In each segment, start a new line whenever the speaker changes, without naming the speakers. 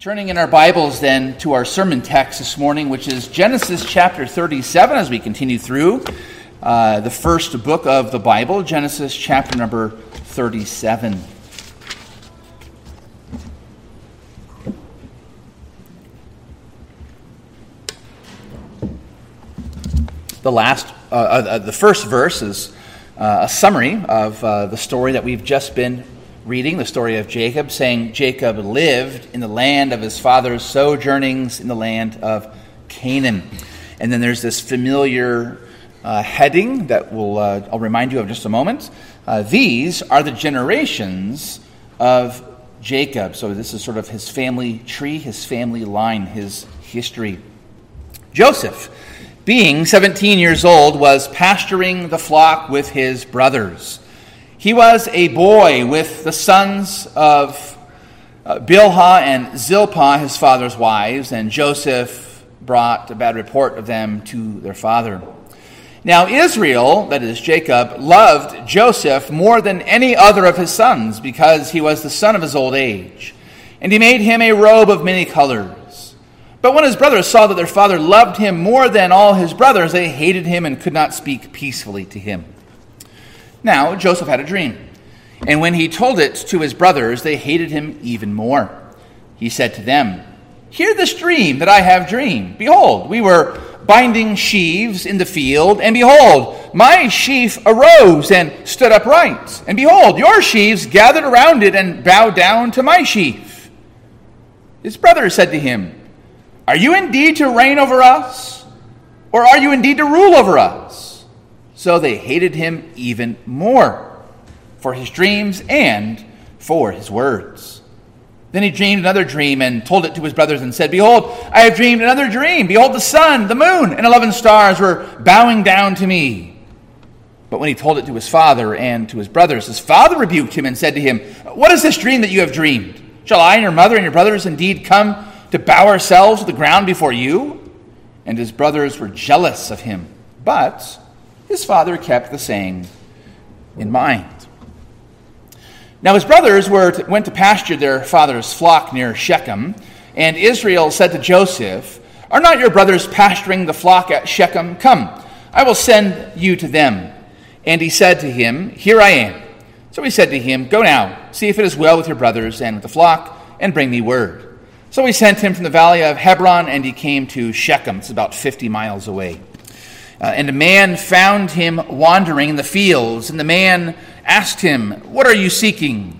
Turning in our Bibles then to our sermon text this morning, which is Genesis chapter 37, as we continue through uh, the first book of the Bible, Genesis chapter number 37. The last, uh, uh, the first verse is uh, a summary of uh, the story that we've just been reading the story of Jacob, saying Jacob lived in the land of his father's sojournings in the land of Canaan. And then there's this familiar uh, heading that will, uh, I'll remind you of just a moment. Uh, these are the generations of Jacob. So this is sort of his family tree, his family line, his history. Joseph, being 17 years old, was pasturing the flock with his brothers. He was a boy with the sons of uh, Bilhah and Zilpah, his father's wives, and Joseph brought a bad report of them to their father. Now, Israel, that is Jacob, loved Joseph more than any other of his sons because he was the son of his old age. And he made him a robe of many colors. But when his brothers saw that their father loved him more than all his brothers, they hated him and could not speak peacefully to him. Now, Joseph had a dream, and when he told it to his brothers, they hated him even more. He said to them, Hear this dream that I have dreamed. Behold, we were binding sheaves in the field, and behold, my sheaf arose and stood upright. And behold, your sheaves gathered around it and bowed down to my sheaf. His brothers said to him, Are you indeed to reign over us? Or are you indeed to rule over us? So they hated him even more for his dreams and for his words. Then he dreamed another dream and told it to his brothers and said, Behold, I have dreamed another dream. Behold, the sun, the moon, and eleven stars were bowing down to me. But when he told it to his father and to his brothers, his father rebuked him and said to him, What is this dream that you have dreamed? Shall I and your mother and your brothers indeed come to bow ourselves to the ground before you? And his brothers were jealous of him. But his father kept the saying in mind. Now his brothers were to, went to pasture their father's flock near Shechem, and Israel said to Joseph, Are not your brothers pasturing the flock at Shechem? Come, I will send you to them. And he said to him, Here I am. So he said to him, Go now, see if it is well with your brothers and with the flock, and bring me word. So he sent him from the valley of Hebron, and he came to Shechem. It's about 50 miles away. Uh, and a man found him wandering in the fields, and the man asked him, What are you seeking?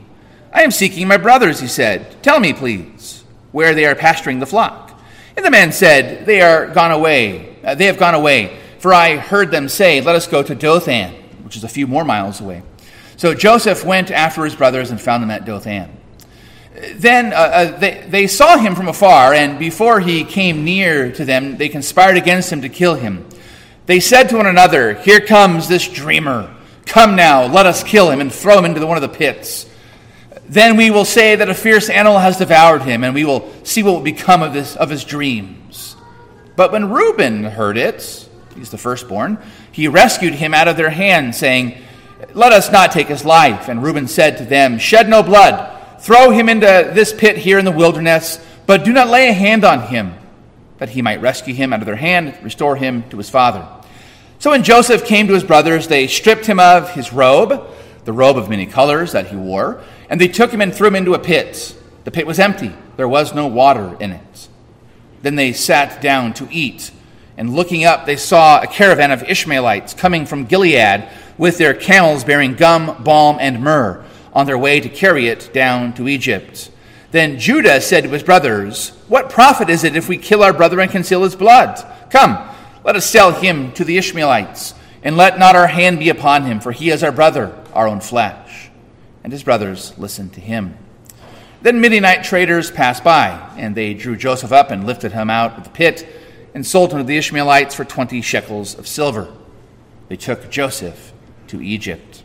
I am seeking my brothers, he said. Tell me, please, where they are pasturing the flock. And the man said, They are gone away. Uh, they have gone away. For I heard them say, Let us go to Dothan, which is a few more miles away. So Joseph went after his brothers and found them at Dothan. Then uh, uh, they, they saw him from afar, and before he came near to them, they conspired against him to kill him. They said to one another, Here comes this dreamer. Come now, let us kill him and throw him into one of the pits. Then we will say that a fierce animal has devoured him, and we will see what will become of, this, of his dreams. But when Reuben heard it, he's the firstborn, he rescued him out of their hand, saying, Let us not take his life. And Reuben said to them, Shed no blood. Throw him into this pit here in the wilderness, but do not lay a hand on him, that he might rescue him out of their hand, restore him to his father. So when Joseph came to his brothers, they stripped him of his robe, the robe of many colors that he wore, and they took him and threw him into a pit. The pit was empty, there was no water in it. Then they sat down to eat, and looking up, they saw a caravan of Ishmaelites coming from Gilead with their camels bearing gum, balm, and myrrh on their way to carry it down to Egypt. Then Judah said to his brothers, What profit is it if we kill our brother and conceal his blood? Come, let us sell him to the Ishmaelites, and let not our hand be upon him, for he is our brother, our own flesh. And his brothers listened to him. Then Midianite traders passed by, and they drew Joseph up and lifted him out of the pit, and sold him to the Ishmaelites for twenty shekels of silver. They took Joseph to Egypt.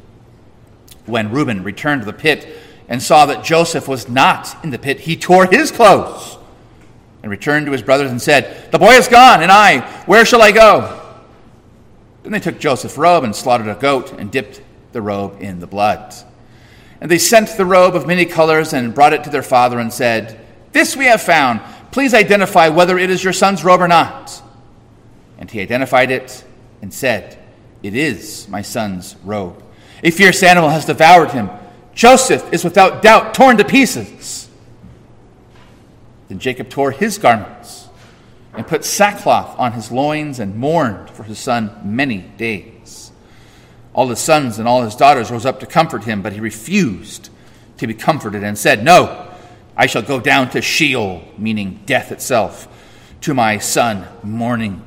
When Reuben returned to the pit and saw that Joseph was not in the pit, he tore his clothes and returned to his brothers and said, The boy is gone, and I, where shall I go? Then they took Joseph's robe and slaughtered a goat and dipped the robe in the blood. And they sent the robe of many colors and brought it to their father and said, This we have found. Please identify whether it is your son's robe or not. And he identified it and said, It is my son's robe. A fierce animal has devoured him. Joseph is without doubt torn to pieces. Then Jacob tore his garments and put sackcloth on his loins and mourned for his son many days. All his sons and all his daughters rose up to comfort him, but he refused to be comforted and said, No, I shall go down to Sheol, meaning death itself, to my son mourning.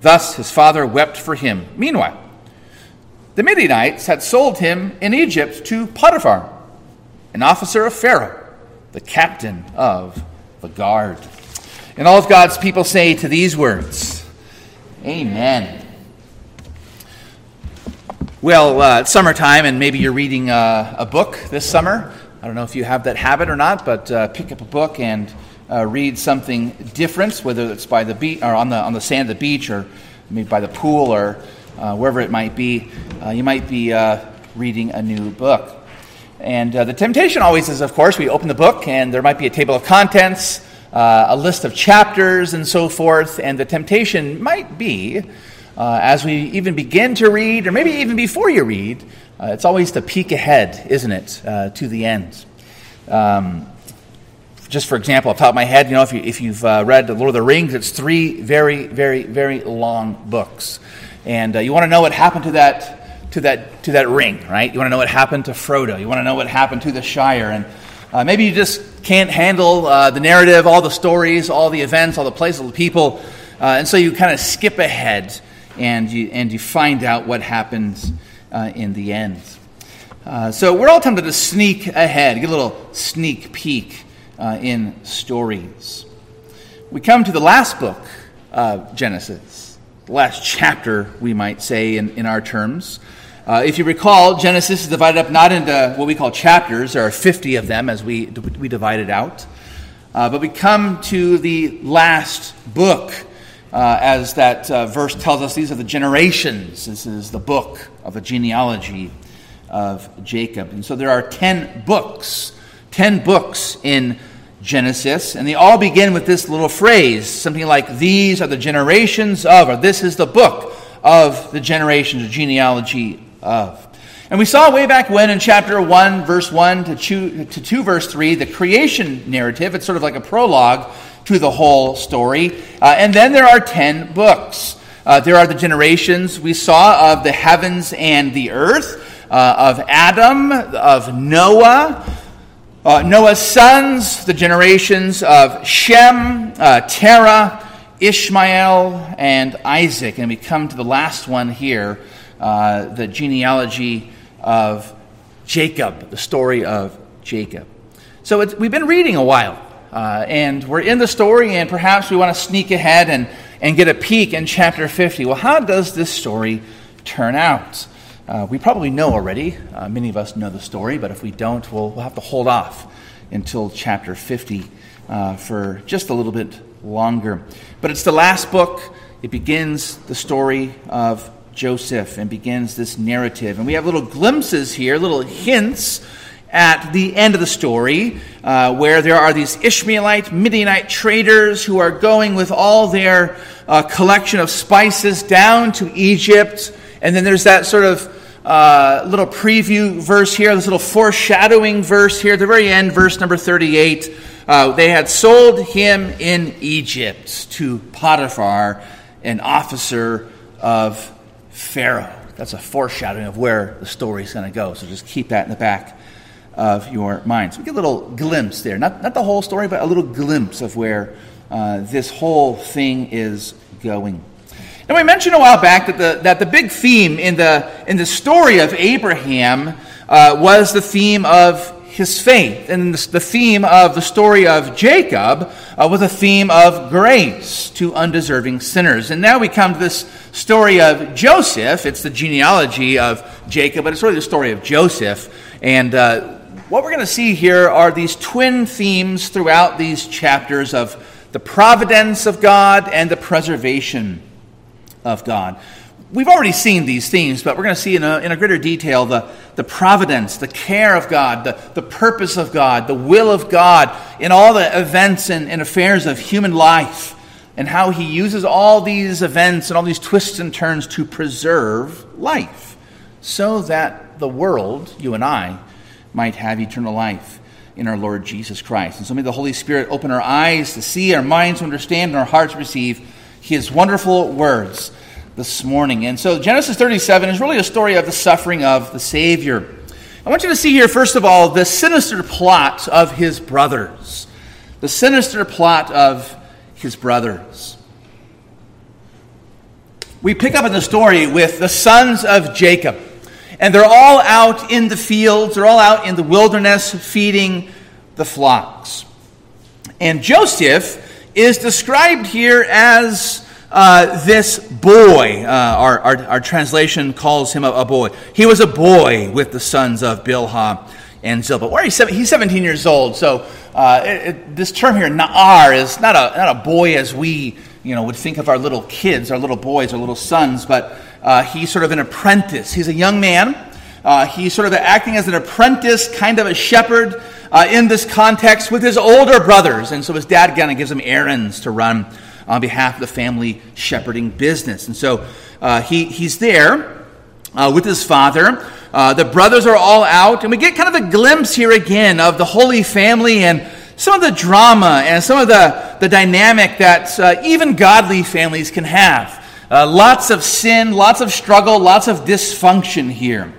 Thus his father wept for him. Meanwhile, the Midianites had sold him in Egypt to Potiphar, an officer of Pharaoh, the captain of the guard. And all of God's people say to these words, Amen. Well, uh, it's summertime, and maybe you're reading uh, a book this summer. I don't know if you have that habit or not, but uh, pick up a book and uh, read something different, whether it's by the beach or on the on the sand of the beach, or maybe by the pool, or uh, wherever it might be. Uh, you might be reading a new book. And the temptation always is, of course, we open the book and there might be a table of contents, a list of chapters, and so forth. And the temptation might be uh, as we even begin to read, or maybe even before you read, uh, it's always to peek ahead, isn't it, uh, to the end. Um, just for example, off top of my head, you know, if, you, if you've uh, read The Lord of the Rings, it's three very, very, very long books. And uh, you want to know what happened to that, to, that, to that ring, right? You want to know what happened to Frodo. You want to know what happened to the Shire. And uh, maybe you just can't handle the narrative, all the stories, all the events, all the places, all the people. and so you kind of skip ahead and you, and you find out what happens uh, in the end. Uh, so we're all tempted to sneak ahead, get a little sneak peek uh, in stories. We come to the last book of Genesis, the last chapter, we might say, in, in our terms. Uh, if you recall, Genesis is divided up not into what we call chapters, there are 50 of them as we, we divide it out. Uh, but we come to the last book uh, as that uh, verse tells us, these are the generations. This is the book of the genealogy of Jacob. And so there are 10 books, 10 books in Genesis, and they all begin with this little phrase, something like, These are the generations of, or this is the book of the generations, the genealogy of. And we saw way back when in chapter 1, verse 1 to 2, to 2 verse 3, the creation narrative. It's sort of like a prologue to the whole story. Uh, and then there are 10 books. Uh, there are the generations we saw of the heavens and the earth, uh, of Adam, of Noah, uh, Noah's sons, the generations of Shem, uh, Terah, Ishmael, and Isaac. And we come to the last one here, uh, the genealogy of Jacob, the story of Jacob. So we've been reading a while. Uh, and we're in the story, and perhaps we want to sneak ahead and, and get a peek in chapter 50. Well, how does this story turn out? Uh, we probably know already. Uh, many of us know the story, but if we don't, we'll, we'll have to hold off until chapter 50 uh, for just a little bit longer. But it's the last book. It begins the story of Joseph and begins this narrative. And we have little glimpses here, little hints at the end of the story, uh, where there are these Ishmaelite, Midianite traders who are going with all their uh, collection of spices down to Egypt. And then there's that sort of uh, little preview verse here, this little foreshadowing verse here at the very end, verse number 38. Uh, they had sold him in Egypt to Potiphar, an officer of Pharaoh. That's a foreshadowing of where the story is going to go. So just keep that in the back of your mind. So We get a little glimpse there, not, not the whole story, but a little glimpse of where uh, this whole thing is going. Now, we mentioned a while back that the, that the big theme in the, in the story of Abraham uh, was the theme of his faith. And the, the theme of the story of Jacob uh, was a theme of grace to undeserving sinners. And now we come to this story of Joseph. It's the genealogy of Jacob, but it's really the story of Joseph. And uh, what we're going to see here are these twin themes throughout these chapters of the providence of God and the preservation of God. We've already seen these themes, but we're going to see in a, in a greater detail the, the providence, the care of God, the, the purpose of God, the will of God in all the events and, and affairs of human life, and how He uses all these events and all these twists and turns to preserve life so that the world, you and I, might have eternal life in our Lord Jesus Christ. And so may the Holy Spirit open our eyes to see, our minds to understand, and our hearts to receive His wonderful words this morning. And so Genesis 37 is really a story of the suffering of the Savior. I want you to see here, first of all, the sinister plot of his brothers. The sinister plot of his brothers. We pick up in the story with the sons of Jacob. And they're all out in the fields, they're all out in the wilderness feeding the flocks. And Joseph is described here as uh, this boy, uh, our, our, our, translation calls him a, a, boy. He was a boy with the sons of Bilhah and Zilpah. He's, he's 17 years old, so uh, it, it, this term here, Na'ar, is not a, not a boy as we you know, would think of our little kids, our little boys, our little sons, but uh, he's sort of an apprentice. He's a young man. Uh, he's sort of acting as an apprentice, kind of a shepherd in this context with his older brothers. And so his dad kind of gives him errands to run on behalf of the family shepherding business. And so uh, he, he's there uh, with his father. Uh, the brothers are all out, and we get kind of a glimpse here again of the Holy Family and some of the drama and some of the, the dynamic that uh, even godly families can have. Uh, lots of sin, lots of struggle, lots of dysfunction here.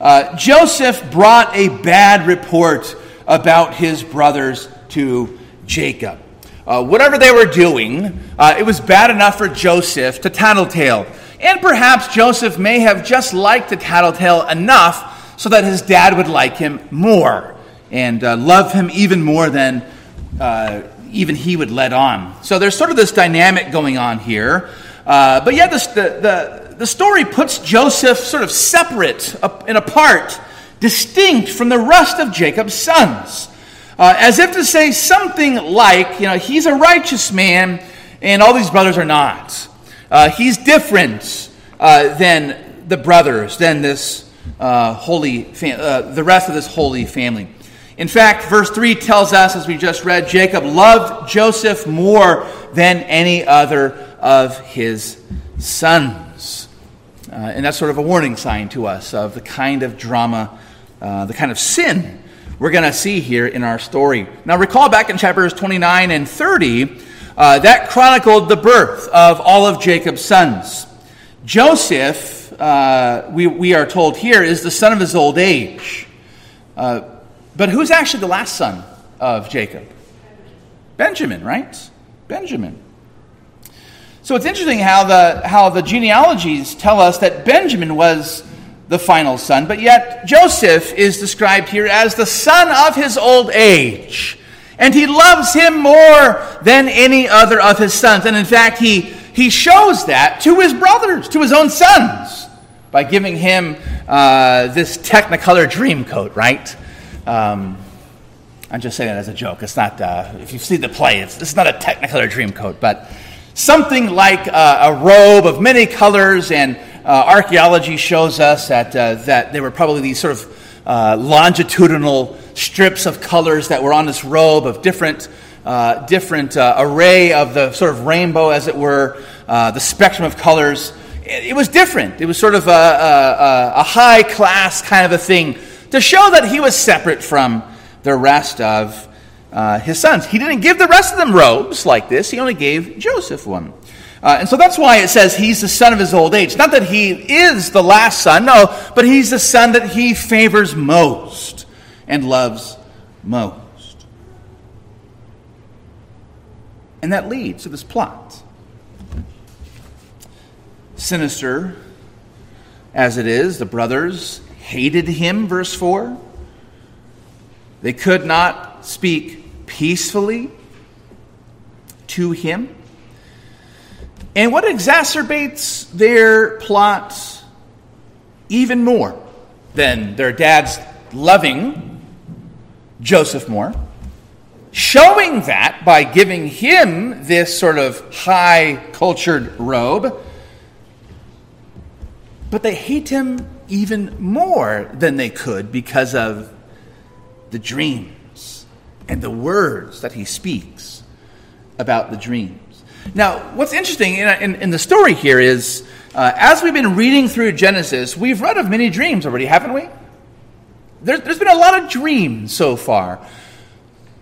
Uh, Joseph brought a bad report about his brothers to Jacob. Uh, whatever they were doing, uh, it was bad enough for Joseph to tattletale. And perhaps Joseph may have just liked to tattletale enough so that his dad would like him more and uh, love him even more than uh, even he would let on. So there's sort of this dynamic going on here. Uh, but yet, the, the, the story puts Joseph sort of separate and apart, distinct from the rest of Jacob's sons uh, as if to say something like, you know, he's a righteous man and all these brothers are not. Uh, he's different uh, than the brothers, than this uh, holy, fam- uh, the rest of this holy family. In fact, verse 3 tells us, as we just read, Jacob loved Joseph more than any other of his sons. Uh, and that's sort of a warning sign to us of the kind of drama, the kind of sin we're going to see here in our story. Now, recall back in chapters 29 and 30, uh, that chronicled the birth of all of Jacob's sons. Joseph, uh, we, we are told here, is the son of his old age. Uh, but who's actually the last son of Jacob? Benjamin, right? Benjamin. So it's interesting how the, how the genealogies tell us that Benjamin was the final son, but yet Joseph is described here as the son of his old age. And he loves him more than any other of his sons. And in fact, he, he shows that to his brothers, to his own sons, by giving him uh, this Technicolor dream coat, right? Um, I'm just saying that as a joke. It's not, uh, if you see the play, it's, it's not a Technicolor dream coat, but something like uh, a robe of many colors and archaeology shows us that, uh, that there were probably these sort of uh, longitudinal strips of colors that were on this robe of different, uh, different uh, array of the sort of rainbow, as it were, uh, the spectrum of colors. It, was different. It was sort of a, a, a high class kind of a thing to show that he was separate from the rest of his sons. He didn't give the rest of them robes like this, he only gave Joseph one. Uh, and so that's why it says he's the son of his old age. Not that he is the last son, no, but he's the son that he favors most and loves most. And that leads to this plot. Sinister as it is, the brothers hated him, verse 4. They could not speak peacefully to him. And what exacerbates their plot even more than their dad's loving Joseph more, showing that by giving him this sort of high cultured robe, but they hate him even more than they could because of the dreams and the words that he speaks about the dreams. Now, what's interesting in, in, in the story here is uh, as we've been reading through Genesis, we've read of many dreams already, haven't we? There, there's been a lot of dreams so far.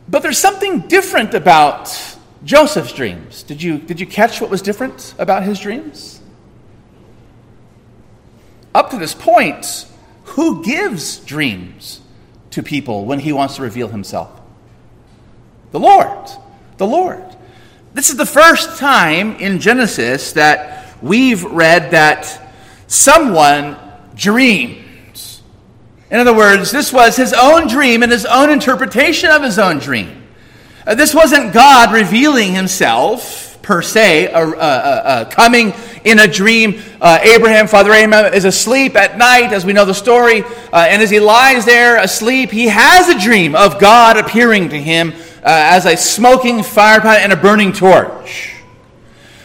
But there's something different about Joseph's dreams. Did you, did you catch what was different about his dreams? Up to this point, who gives dreams to people when he wants to reveal himself? The Lord. The Lord. This is the first time in Genesis that we've read that someone dreams. In other words, this was his own dream and his own interpretation of his own dream. Uh, this wasn't God revealing himself per se, uh, uh, coming in a dream. Uh, Abraham, Father Abraham, is asleep at night, as we know the story. Uh, and as he lies there asleep, he has a dream of God appearing to him as a smoking fire pot and a burning torch.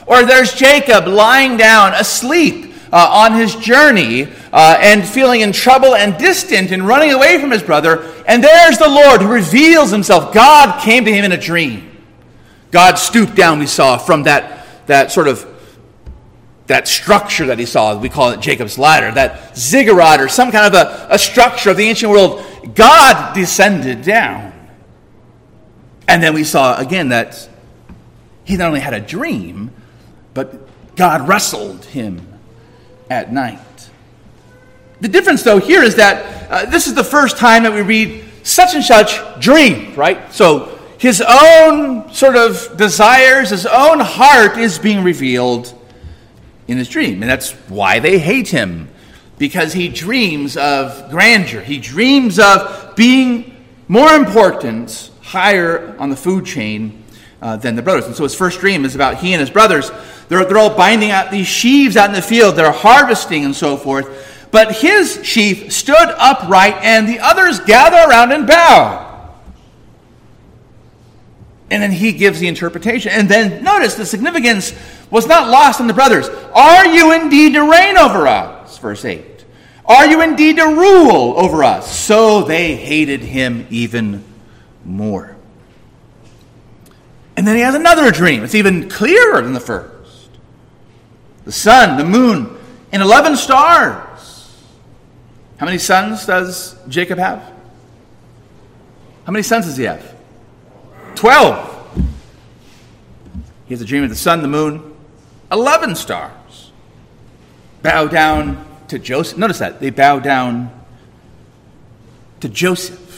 Or there's Jacob lying down asleep uh, on his journey uh, and feeling in trouble and distant and running away from his brother. And there's the Lord who reveals himself. God came to him in a dream. God stooped down, we saw, from that, that sort of that structure that he saw. We call it Jacob's ladder, that ziggurat or some kind of a, a structure of the ancient world. God descended down. And then we saw again that he not only had a dream, but God wrestled him at night. The difference, though, here is that uh, this is the first time that we read such and such dream, right? So his own sort of desires, his own heart is being revealed in his dream. And that's why they hate him, because he dreams of grandeur. He dreams of being more important, higher on the food chain uh, than the brothers. And so his first dream is about he and his brothers. They're, they're all binding out these sheaves out in the field, they're harvesting and so forth. But his sheaf stood upright, and the others gather around and bow. And then he gives the interpretation. And then notice the significance was not lost on the brothers. Are you indeed to reign over us? Verse 8. Are you indeed to rule over us? So they hated him even more. And then he has another dream. It's even clearer than the first. The sun, the moon, and 11 stars. How many sons does Jacob have? How many sons does he have? 12. He has a dream of the sun, the moon, 11 stars. Bow down to Joseph. Notice that. They bow down to Joseph.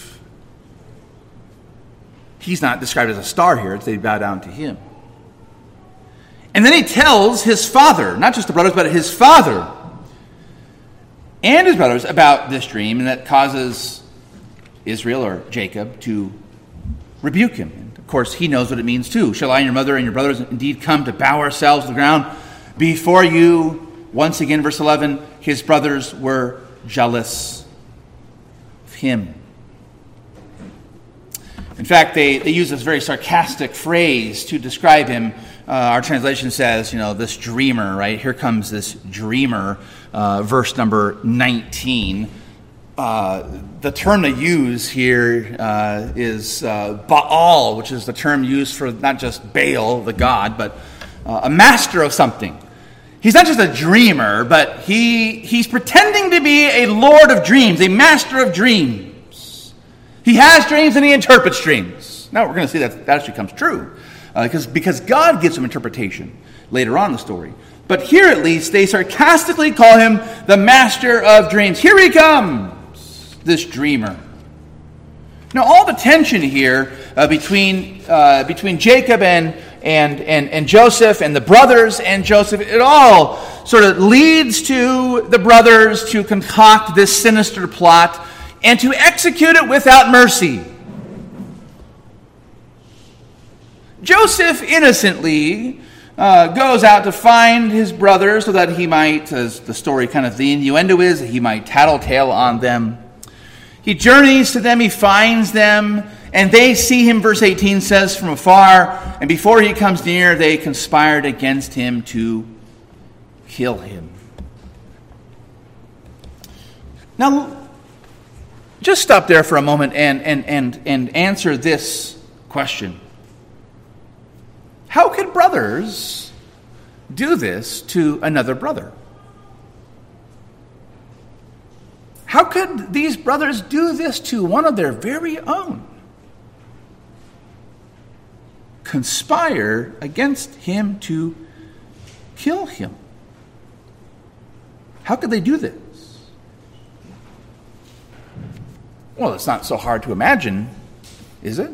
He's not described as a star here, they bow down to him. And then he tells his father, not just the brothers, but his father and his brothers about this dream, and that causes Israel or Jacob to rebuke him. And of course, he knows what it means too. Shall I and your mother and your brothers indeed come to bow ourselves to the ground before you? Once again, verse 11, his brothers were jealous of him. In fact, they, they use this very sarcastic phrase to describe him. Uh, our translation says, you know, this dreamer, right? Here comes this dreamer, uh, verse number 19. Uh, the term they use here uh, is uh, Baal, which is the term used for not just Baal, the god, but uh, a master of something. He's not just a dreamer, but he, he's pretending to be a lord of dreams, a master of dreams. He has dreams and he interprets dreams. Now we're going to see that that actually comes true uh, because, because God gives him interpretation later on in the story. But here at least, they sarcastically call him the master of dreams. Here he comes, this dreamer. Now, all the tension here uh, between, uh, between Jacob and, and, and, and Joseph and the brothers and Joseph, it all sort of leads to the brothers to concoct this sinister plot and to execute it without mercy. Joseph innocently uh, goes out to find his brothers so that he might, as the story kind of the innuendo is, he might tattletale on them. He journeys to them, he finds them, and they see him, verse 18 says, from afar, and before he comes near, they conspired against him to kill him. Now, just stop there for a moment and, and, and, and answer this question How could brothers do this to another brother? How could these brothers do this to one of their very own? Conspire against him to kill him. How could they do this? Well, it's not so hard to imagine, is it?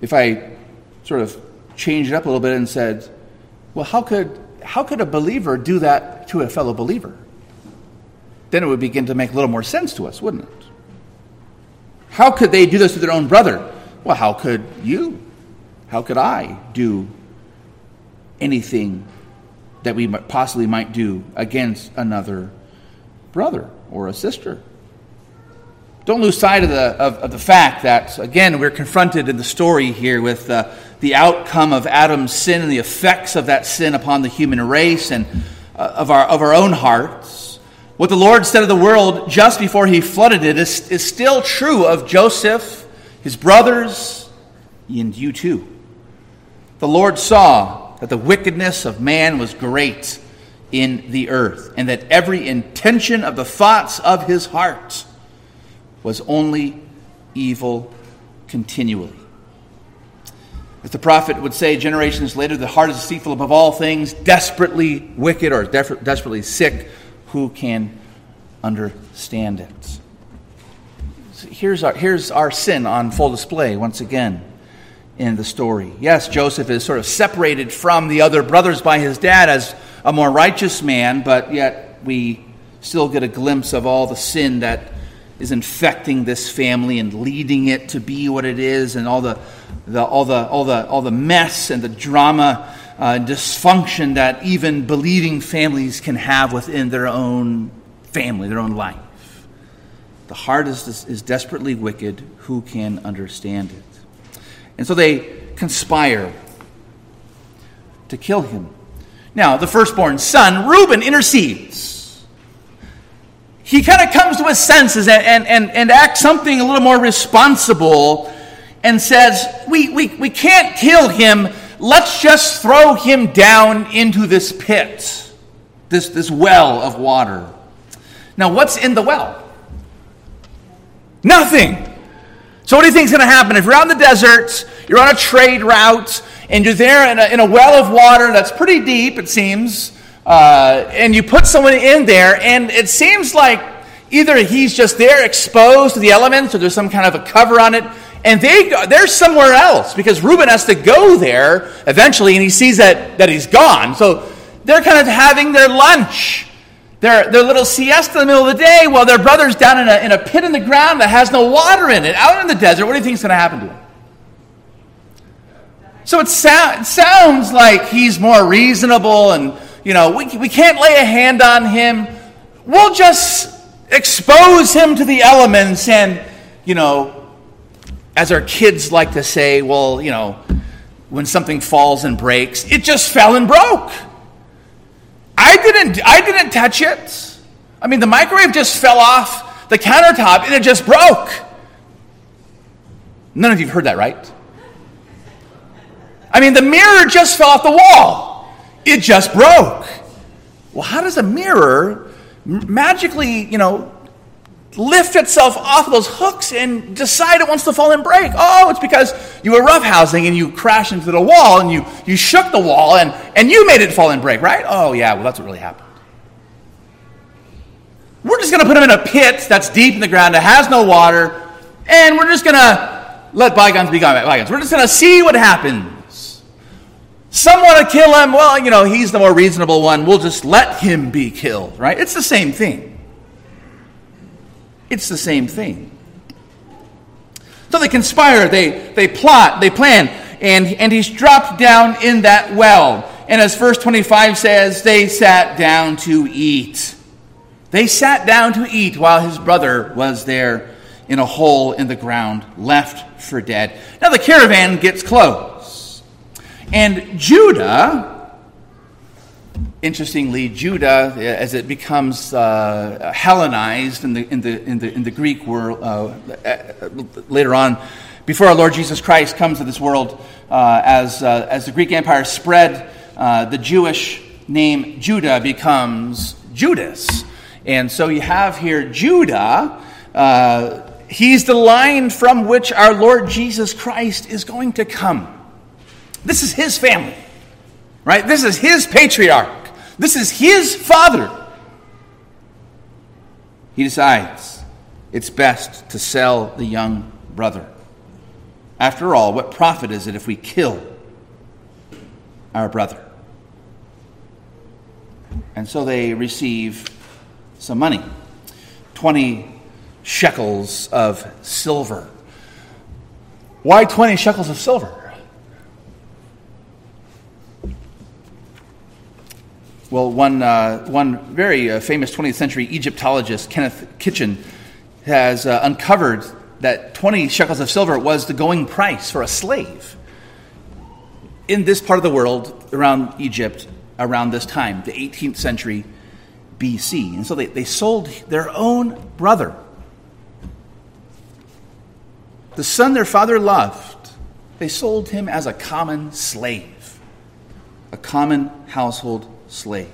If I sort of changed it up a little bit and said, well, how could, how could a believer do that to a fellow believer? Then it would begin to make a little more sense to us, wouldn't it? How could they do this to their own brother? Well, how could you? How could I do anything that we possibly might do against another brother or a sister. Don't lose sight of the, of, of the fact that, again, we're confronted in the story here with uh, the outcome of Adam's sin and the effects of that sin upon the human race and uh, of, our, of our own hearts. What the Lord said of the world just before he flooded it is, is still true of Joseph, his brothers, and you too. The Lord saw that the wickedness of man was great in the earth, and that every intention of the thoughts of his heart was only evil continually. As the prophet would say generations later, the heart is deceitful above all things, desperately wicked or desperately sick. Who can understand it? Here's our, here's our sin on full display once again in the story. Yes, Joseph is sort of separated from the other brothers by his dad as a more righteous man, but yet we still get a glimpse of all the sin that is infecting this family and leading it to be what it is, and all the, the all the all the all the mess and the drama uh, dysfunction that even believing families can have within their own family, their own life. The heart is, is desperately wicked. Who can understand it? And so they conspire to kill him. Now, the firstborn son, Reuben, intercedes. He kind of comes to his senses and, and, and, and acts something a little more responsible and says, we, we, we can't kill him. Let's just throw him down into this pit, this, this well of water. Now, what's in the well? Nothing. So, what do you think is going to happen? If you're out in the desert, you're on a trade route, and you're there in a, in a well of water that's pretty deep, it seems, uh, and you put someone in there, and it seems like either he's just there exposed to the elements, or there's some kind of a cover on it, and they go, they're somewhere else because Reuben has to go there eventually, and he sees that, that he's gone. So, they're kind of having their lunch their, their little siesta in the middle of the day while their brother's down in a, in a pit in the ground that has no water in it, out in the desert. What do you think is going to happen to him? So it, so, it sounds like he's more reasonable and, you know, we, we can't lay a hand on him. We'll just expose him to the elements and, you know, as our kids like to say, well, you know, when something falls and breaks, it just fell and broke. I didn't, I didn't touch it. I mean, the microwave just fell off the countertop and it just broke. None of you have heard that, right? I mean, the mirror just fell off the wall. It just broke. Well, how does a mirror magically, you know, lift itself off of those hooks and decide it wants to fall and break. Oh, it's because you were roughhousing and you crashed into the wall and you, you shook the wall and, and you made it fall and break, right? Oh, yeah, well, that's what really happened. We're just going to put them in a pit that's deep in the ground that has no water, and we're just going to let bygones be bygones. We're just going to see what happens. Some want to kill him. Well, you know, he's the more reasonable one. We'll just let him be killed, right? It's the same thing. It's the same thing. So they conspire, they, they plot, they plan, and, and he's dropped down in that well. And as verse 25 says, they sat down to eat. They sat down to eat while his brother was there in a hole in the ground, left for dead. Now the caravan gets close. And Judah Interestingly, Judah, as it becomes uh, Hellenized in the, in, the, in, the, in the Greek world uh, uh, later on, before our Lord Jesus Christ comes to this world, uh, as, uh, as the Greek Empire spread, uh, the Jewish name Judah becomes Judas. And so you have here Judah. he's the line from which our Lord Jesus Christ is going to come. This is his family, right? This is his patriarch. This is his father. He decides it's best to sell the young brother. After all, what profit is it if we kill our brother? And so they receive some money 20 shekels of silver. Why 20 shekels of silver? Well, one, uh, one very uh, famous 20th century Egyptologist, Kenneth Kitchen, has uh, uncovered that 20 shekels of silver was the going price for a slave in this part of the world around Egypt around this time, the 18th century BC. And so they, they sold their own brother, the son their father loved, they sold him as a common slave, a common household slave.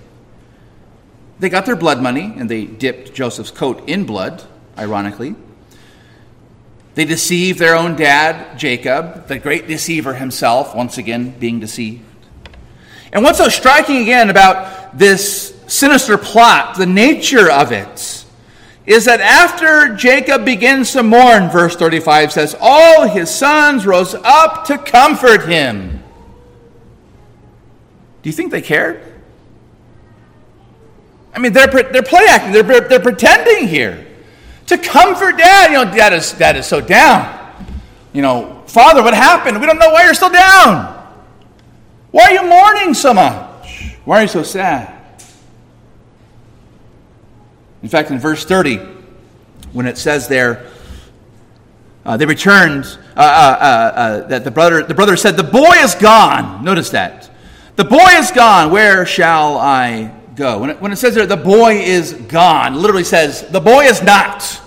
They got their blood money and they dipped Joseph's coat in blood, ironically. They deceived their own dad, Jacob, the great deceiver himself, once again being deceived. And what's so striking again about this sinister plot, the nature of it, is that after Jacob begins to mourn, verse 35 says, all his sons rose up to comfort him. Do you think they cared? I mean, they're, they're play acting, they're, they're pretending here to comfort dad. You know, dad is, dad is so down. You know, father, what happened? We don't know why you're still down. Why are you mourning so much? Why are you so sad? In fact, in verse 30, when it says there, uh, they returned, uh, uh, uh, uh that the brother, the brother said, The boy is gone. Notice that. The boy is gone. Where shall I go. When it, when it says there, the boy is gone, literally says, the boy is not.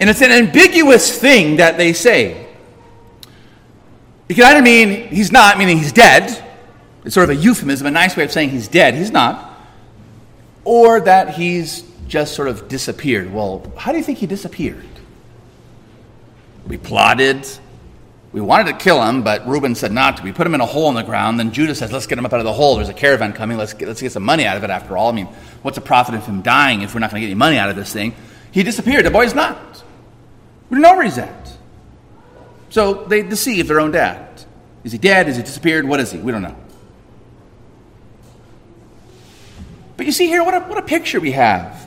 And it's an ambiguous thing that they say. It can either mean he's not, meaning he's dead. It's sort of a euphemism, a nice way of saying he's dead, he's not. Or that he's just sort of disappeared. Well, how do you think he disappeared? We plotted, we wanted to kill him, but Reuben said not to. We put him in a hole in the ground. Then Judah says, let's get him up out of the hole. There's a caravan coming. Let's get, let's get some money out of it after all. I mean, what's the profit of him dying if we're not going to get any money out of this thing? He disappeared. The boy's not. We don't know where he's at. So they deceive their own dad. Is he dead? Is he disappeared? What is he? We don't know. But you see here, what a, what a picture we have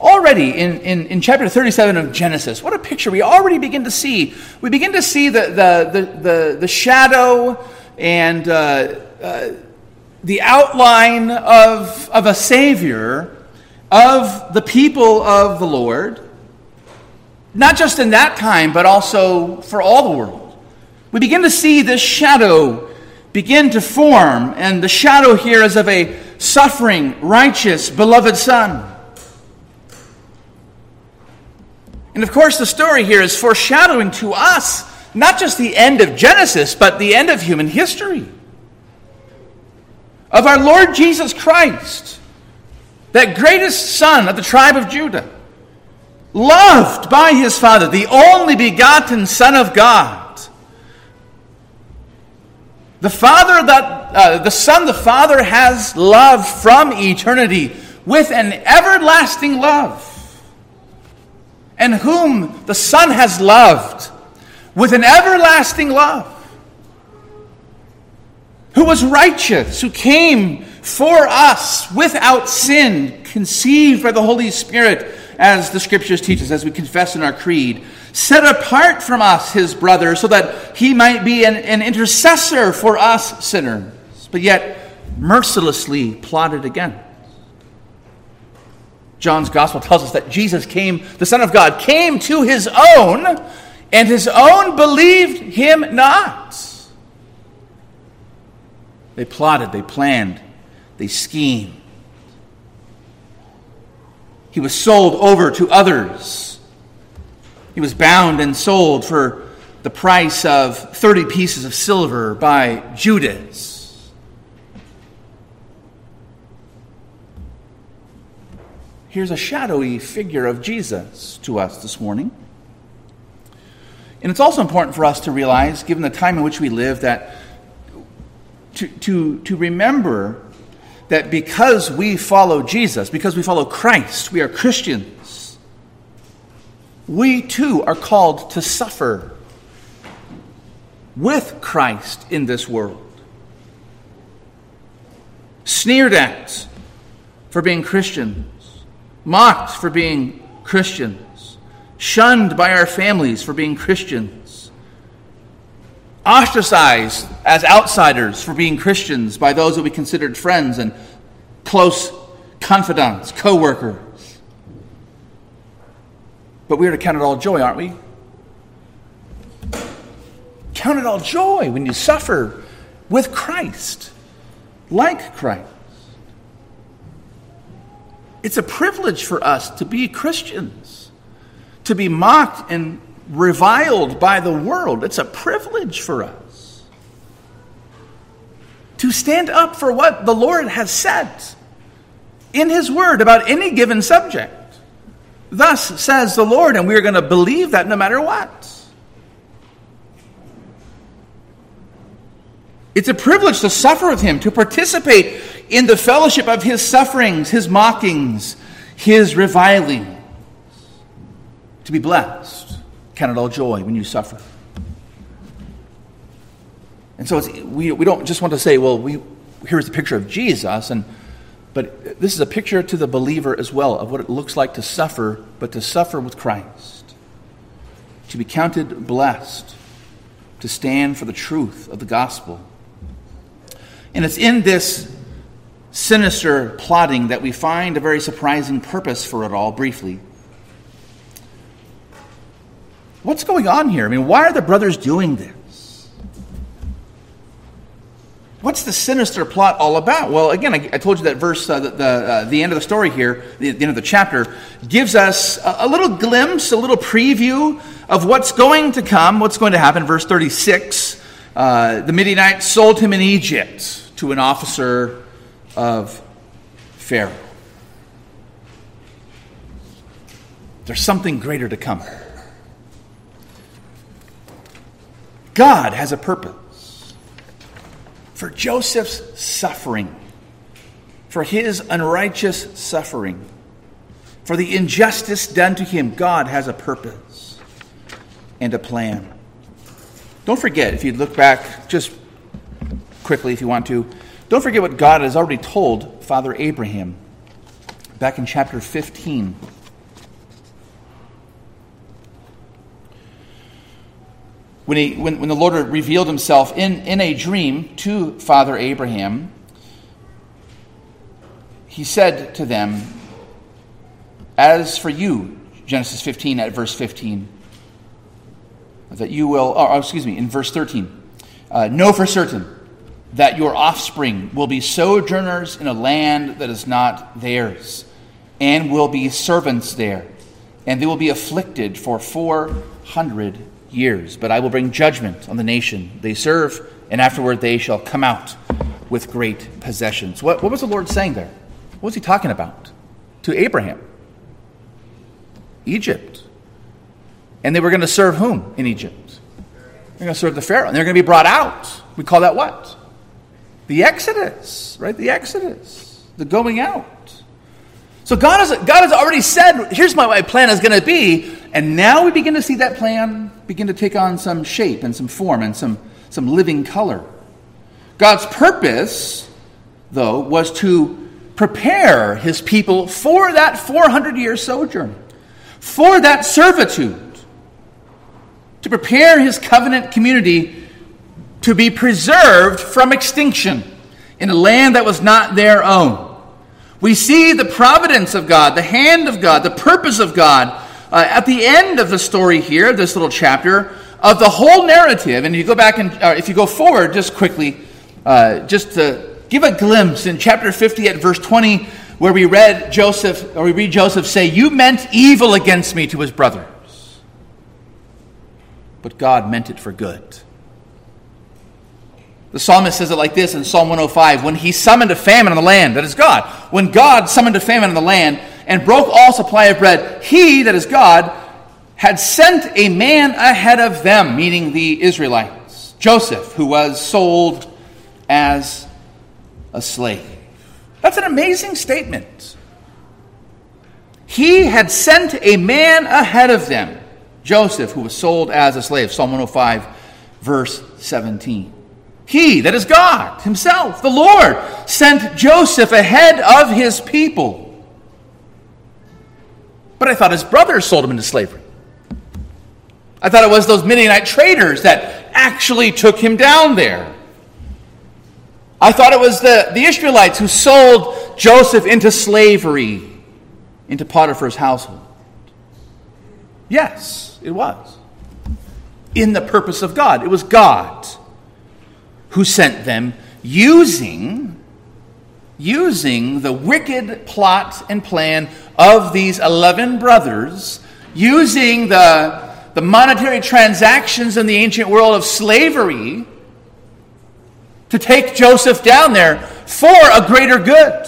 Already in, in, in chapter 37 of Genesis, what a picture we already begin to see. We begin to see the, the, the, the, the shadow and uh, uh, the outline of, of a Savior of the people of the Lord, not just in that time, but also for all the world. We begin to see this shadow begin to form, and the shadow here is of a suffering, righteous, beloved Son. And of course, the story here is foreshadowing to us not just the end of Genesis, but the end of human history. Of our Lord Jesus Christ, that greatest son of the tribe of Judah, loved by his Father, the only begotten Son of God. The Father that uh, the Son the Father has loved from eternity with an everlasting love and whom the Son has loved with an everlasting love, who was righteous, who came for us without sin, conceived by the Holy Spirit, as the Scriptures teach us, as we confess in our creed, set apart from us, his brother, so that he might be an, an intercessor for us sinners, but yet mercilessly plotted against. John's gospel tells us that Jesus came, the Son of God, came to his own, and his own believed him not. They plotted, they planned they schemed. He was sold over to others. He was bound and sold for the price of 30 pieces of silver by Judas. Here's a shadowy figure of Jesus to us this morning. And it's also important for us to realize, given the time in which we live, that to, to, to remember that because we follow Jesus, because we follow Christ, we are Christians, we too are called to suffer with Christ in this world. Sneered at for being Christians, mocked for being Christians, shunned by our families for being Christians, ostracized as outsiders for being Christians by those that we considered friends and close confidants, co workers. But we are to count it all joy, aren't we? Count it all joy when you suffer with Christ, like Christ. It's a privilege for us to be Christians, to be mocked and reviled by the world. It's a privilege for us to stand up for what the Lord has said in His Word about any given subject. Thus says the Lord, and we are going to believe that no matter what. It's a privilege to suffer with him, to participate in the fellowship of his sufferings, his mockings, his revilings. To be blessed. Count it all joy when you suffer. And so we, we don't just want to say, well, we, here's a picture of Jesus, and, but this is a picture to the believer as well of what it looks like to suffer, but to suffer with Christ. To be counted blessed, to stand for the truth of the gospel and it's in this sinister plotting that we find a very surprising purpose for it all, briefly. What's going on here? I mean, why are the brothers doing this? What's the sinister plot all about? Well, again, I, I told you that verse, uh, the, the, uh, the, end of the story here, the, the, end of the chapter, gives us a, a little glimpse, a little preview of what's going to come, what's going to happen. Verse 36 uh, the Midianites sold him in Egypt to an officer of Pharaoh. There's something greater to come. God has a purpose for Joseph's suffering, for his unrighteous suffering, for the injustice done to him. God has a purpose and a plan. Don't forget, if you look back just quickly if you want to. Don't forget what God has already told Father Abraham back in chapter 15. When, he, when, when the Lord revealed himself in, in a dream to Father Abraham, he said to them, As for you, Genesis 15 at verse 15, that you will, or excuse me, in verse 13, uh, know for certain that your offspring will be sojourners in a land that is not theirs, and will be servants there, and they will be afflicted for 400 years. But I will bring judgment on the nation they serve, and afterward they shall come out with great possessions. What, what was the Lord saying there? What was he talking about? To Abraham. Egypt. And they were going to serve whom in Egypt? They're going to serve the Pharaoh, and they're going to be brought out. We call that what? The Exodus, right? The Exodus, the going out. So God has, God has already said, here's what my plan is going to be. And now we begin to see that plan begin to take on some shape and some form and some, some living color. God's purpose, though, was to prepare his people for that 400 year sojourn, for that servitude, to prepare his covenant community to be preserved from extinction in a land that was not their own. We see the providence of God, the hand of God, the purpose of God uh, at the end of the story here, this little chapter, of the whole narrative. And if you go back and uh, if you go forward just quickly, uh, just to give a glimpse in chapter 50 at verse 20, where we read Joseph, or we read Joseph say, You meant evil against me to his brothers, but God meant it for good. The psalmist says it like this in Psalm 105 When he summoned a famine on the land, that is God, when God summoned a famine on the land and broke all supply of bread, he, that is God, had sent a man ahead of them, meaning the Israelites, Joseph, who was sold as a slave. That's an amazing statement. He had sent a man ahead of them, Joseph, who was sold as a slave. Psalm 105, verse 17. He, that is God Himself, the Lord, sent Joseph ahead of his people. But I thought his brothers sold him into slavery. I thought it was those Midianite traders that actually took him down there. I thought it was the, the Ishmaelites who sold Joseph into slavery, into Potiphar's household. Yes, it was. In the purpose of God. It was God who sent them using using the wicked plot and plan of these 11 brothers using the, the monetary transactions in the ancient world of slavery to take Joseph down there for a greater good.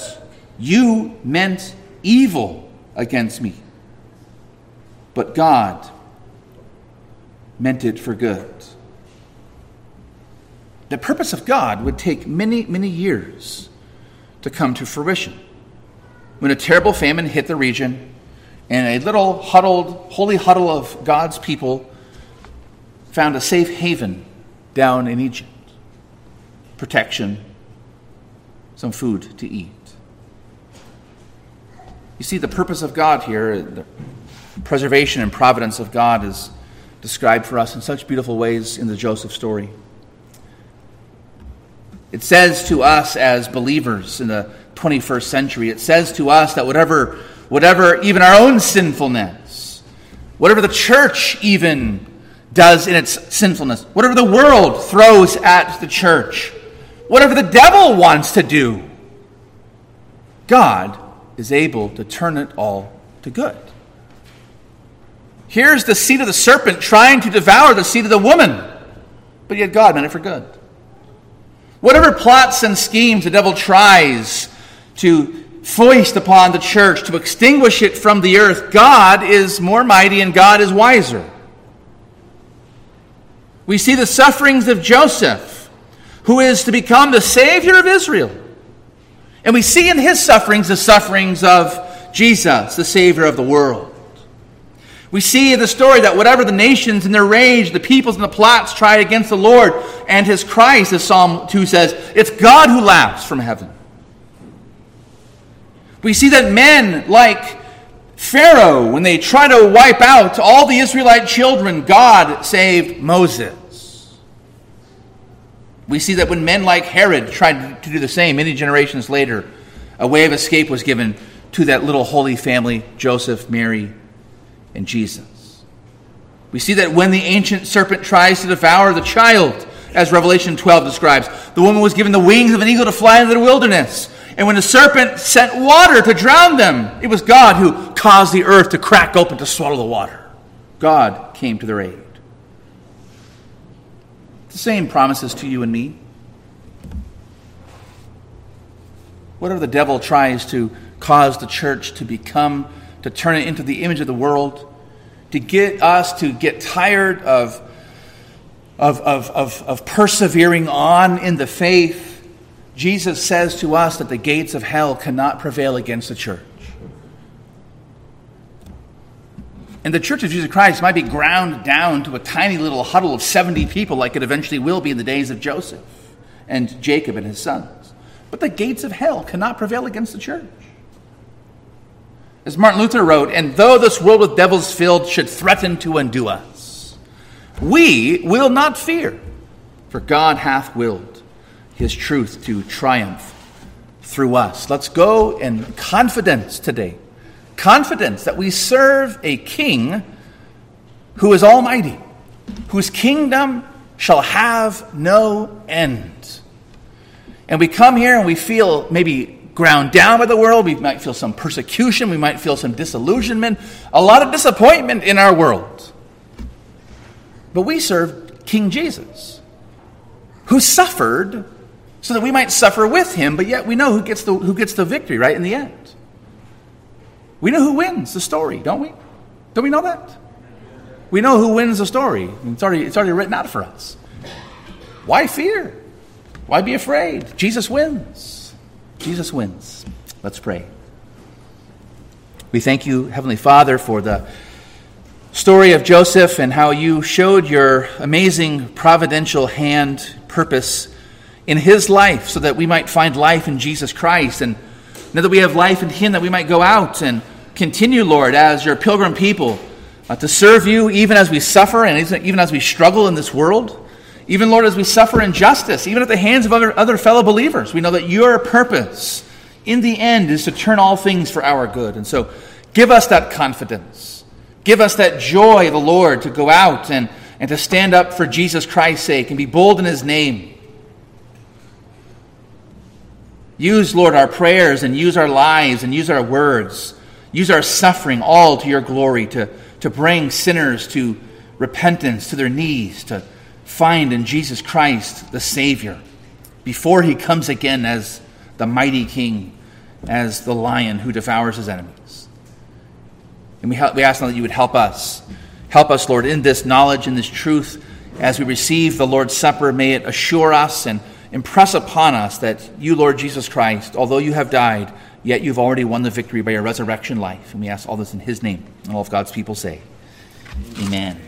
You meant evil against me, but God meant it for good. The purpose of God would take many, many years to come to fruition. When a terrible famine hit the region, and a little huddled, holy huddle of God's people found a safe haven down in Egypt protection, some food to eat. You see, the purpose of God here, the preservation and providence of God, is described for us in such beautiful ways in the Joseph story. It says to us as believers in the 21st century, it says to us that whatever, whatever even our own sinfulness, whatever the church even does in its sinfulness, whatever the world throws at the church, whatever the devil wants to do, God is able to turn it all to good. Here's the seed of the serpent trying to devour the seed of the woman, but yet God meant it for good. Whatever plots and schemes the devil tries to foist upon the church to extinguish it from the earth, God is more mighty and God is wiser. We see the sufferings of Joseph, who is to become the Savior of Israel. And we see in his sufferings the sufferings of Jesus, the Savior of the world. We see the story that whatever the nations in their rage, the peoples and the plots tried against the Lord and his Christ, as Psalm 2 says, it's God who laughs from heaven. We see that men like Pharaoh, when they try to wipe out all the Israelite children, God saved Moses. We see that when men like Herod tried to do the same, many generations later, a way of escape was given to that little holy family, Joseph, Mary, and Jesus. We see that when the ancient serpent tries to devour the child, as Revelation 12 describes, the woman was given the wings of an eagle to fly into the wilderness. And when the serpent sent water to drown them, it was God who caused the earth to crack open to swallow the water. God came to their aid. The same promises to you and me. Whatever the devil tries to cause the church to become to turn it into the image of the world, to get us to get tired of, of, of, of, of persevering on in the faith. Jesus says to us that the gates of hell cannot prevail against the church. And the Church of Jesus Christ might be ground down to a tiny little huddle of 70 people, like it eventually will be in the days of Joseph and Jacob and his sons. But the gates of hell cannot prevail against the church. As Martin Luther wrote, and though this world with devils filled should threaten to undo us, we will not fear, for God hath willed his truth to triumph through us. Let's go in confidence today. Confidence that we serve a king who is almighty, whose kingdom shall have no end. And we come here and we feel maybe ground down by the world. We might feel some persecution. We might feel some disillusionment, a lot of disappointment in our world. But we serve King Jesus, who suffered so that we might suffer with him, but yet we know who gets the, who gets the victory, right, in the end. We know who wins the story, don't we? Don't we know that? We know who wins the story. It's already, it's already written out for us. Why fear? Why be afraid? Jesus wins. Jesus wins. Let's pray. We thank you, Heavenly Father, for the story of Joseph and how you showed your amazing providential hand purpose in his life so that we might find life in Jesus Christ. And now that we have life in him, that we might go out and continue, Lord, as your pilgrim people, uh, to serve you even as we suffer and even as we struggle in this world. Even, Lord, as we suffer injustice, even at the hands of other, other fellow believers, we know that your purpose in the end is to turn all things for our good. And so give us that confidence. Give us that joy of the Lord to go out and, and to stand up for Jesus Christ's sake and be bold in his name Use, Lord, our prayers and use our lives and use our words. Use our suffering all to your glory to, to bring sinners to repentance, to their knees, to find in Jesus Christ the Savior before he comes again as the mighty King, as the lion who devours his enemies. And we, help, we ask now that you would help us. Help us, Lord, in this knowledge, in this truth, as we receive the Lord's Supper. May it assure us and impress upon us that you, Lord Jesus Christ, although you have died, yet you've already won the victory by your resurrection life. And we ask all this in his name. And all of God's people say, Amen.